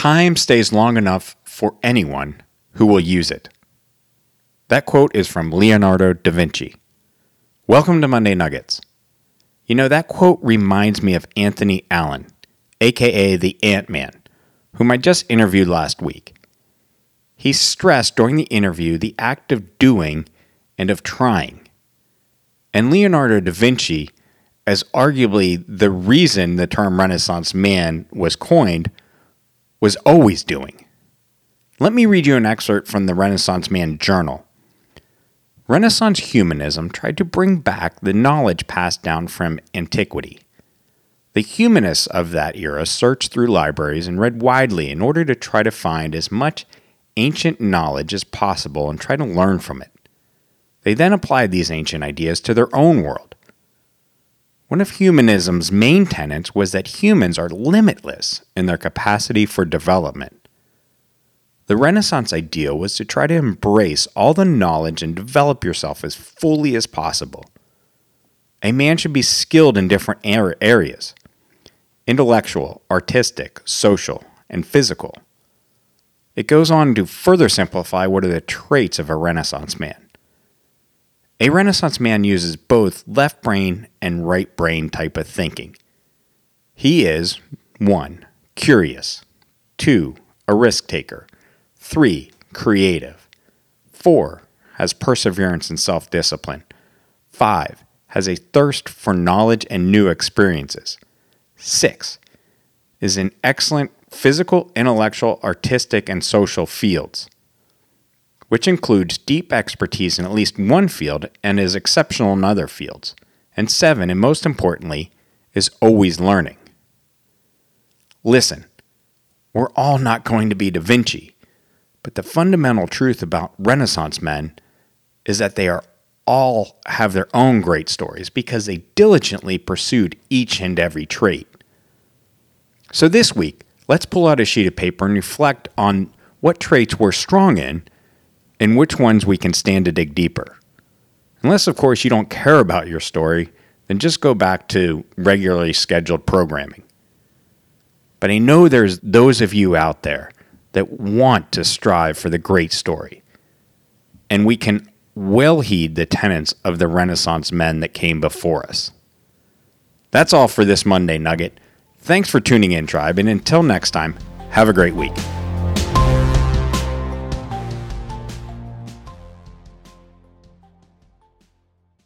Time stays long enough for anyone who will use it. That quote is from Leonardo da Vinci. Welcome to Monday Nuggets. You know, that quote reminds me of Anthony Allen, aka the Ant Man, whom I just interviewed last week. He stressed during the interview the act of doing and of trying. And Leonardo da Vinci, as arguably the reason the term Renaissance man was coined, was always doing. Let me read you an excerpt from the Renaissance Man Journal. Renaissance humanism tried to bring back the knowledge passed down from antiquity. The humanists of that era searched through libraries and read widely in order to try to find as much ancient knowledge as possible and try to learn from it. They then applied these ancient ideas to their own world. One of humanism's main tenets was that humans are limitless in their capacity for development. The Renaissance ideal was to try to embrace all the knowledge and develop yourself as fully as possible. A man should be skilled in different areas intellectual, artistic, social, and physical. It goes on to further simplify what are the traits of a Renaissance man. A Renaissance man uses both left brain and right brain type of thinking. He is 1. Curious, 2. A risk taker, 3. Creative, 4. Has perseverance and self discipline, 5. Has a thirst for knowledge and new experiences. Six is in excellent physical, intellectual, artistic, and social fields, which includes deep expertise in at least one field and is exceptional in other fields. And seven, and most importantly, is always learning. Listen, we're all not going to be Da Vinci, but the fundamental truth about Renaissance men is that they are all have their own great stories because they diligently pursued each and every trait. So this week, let's pull out a sheet of paper and reflect on what traits we're strong in and which ones we can stand to dig deeper. Unless, of course, you don't care about your story, then just go back to regularly scheduled programming. But I know there's those of you out there that want to strive for the great story. And we can well heed the tenets of the Renaissance men that came before us. That's all for this Monday Nugget. Thanks for tuning in, Tribe, and until next time, have a great week.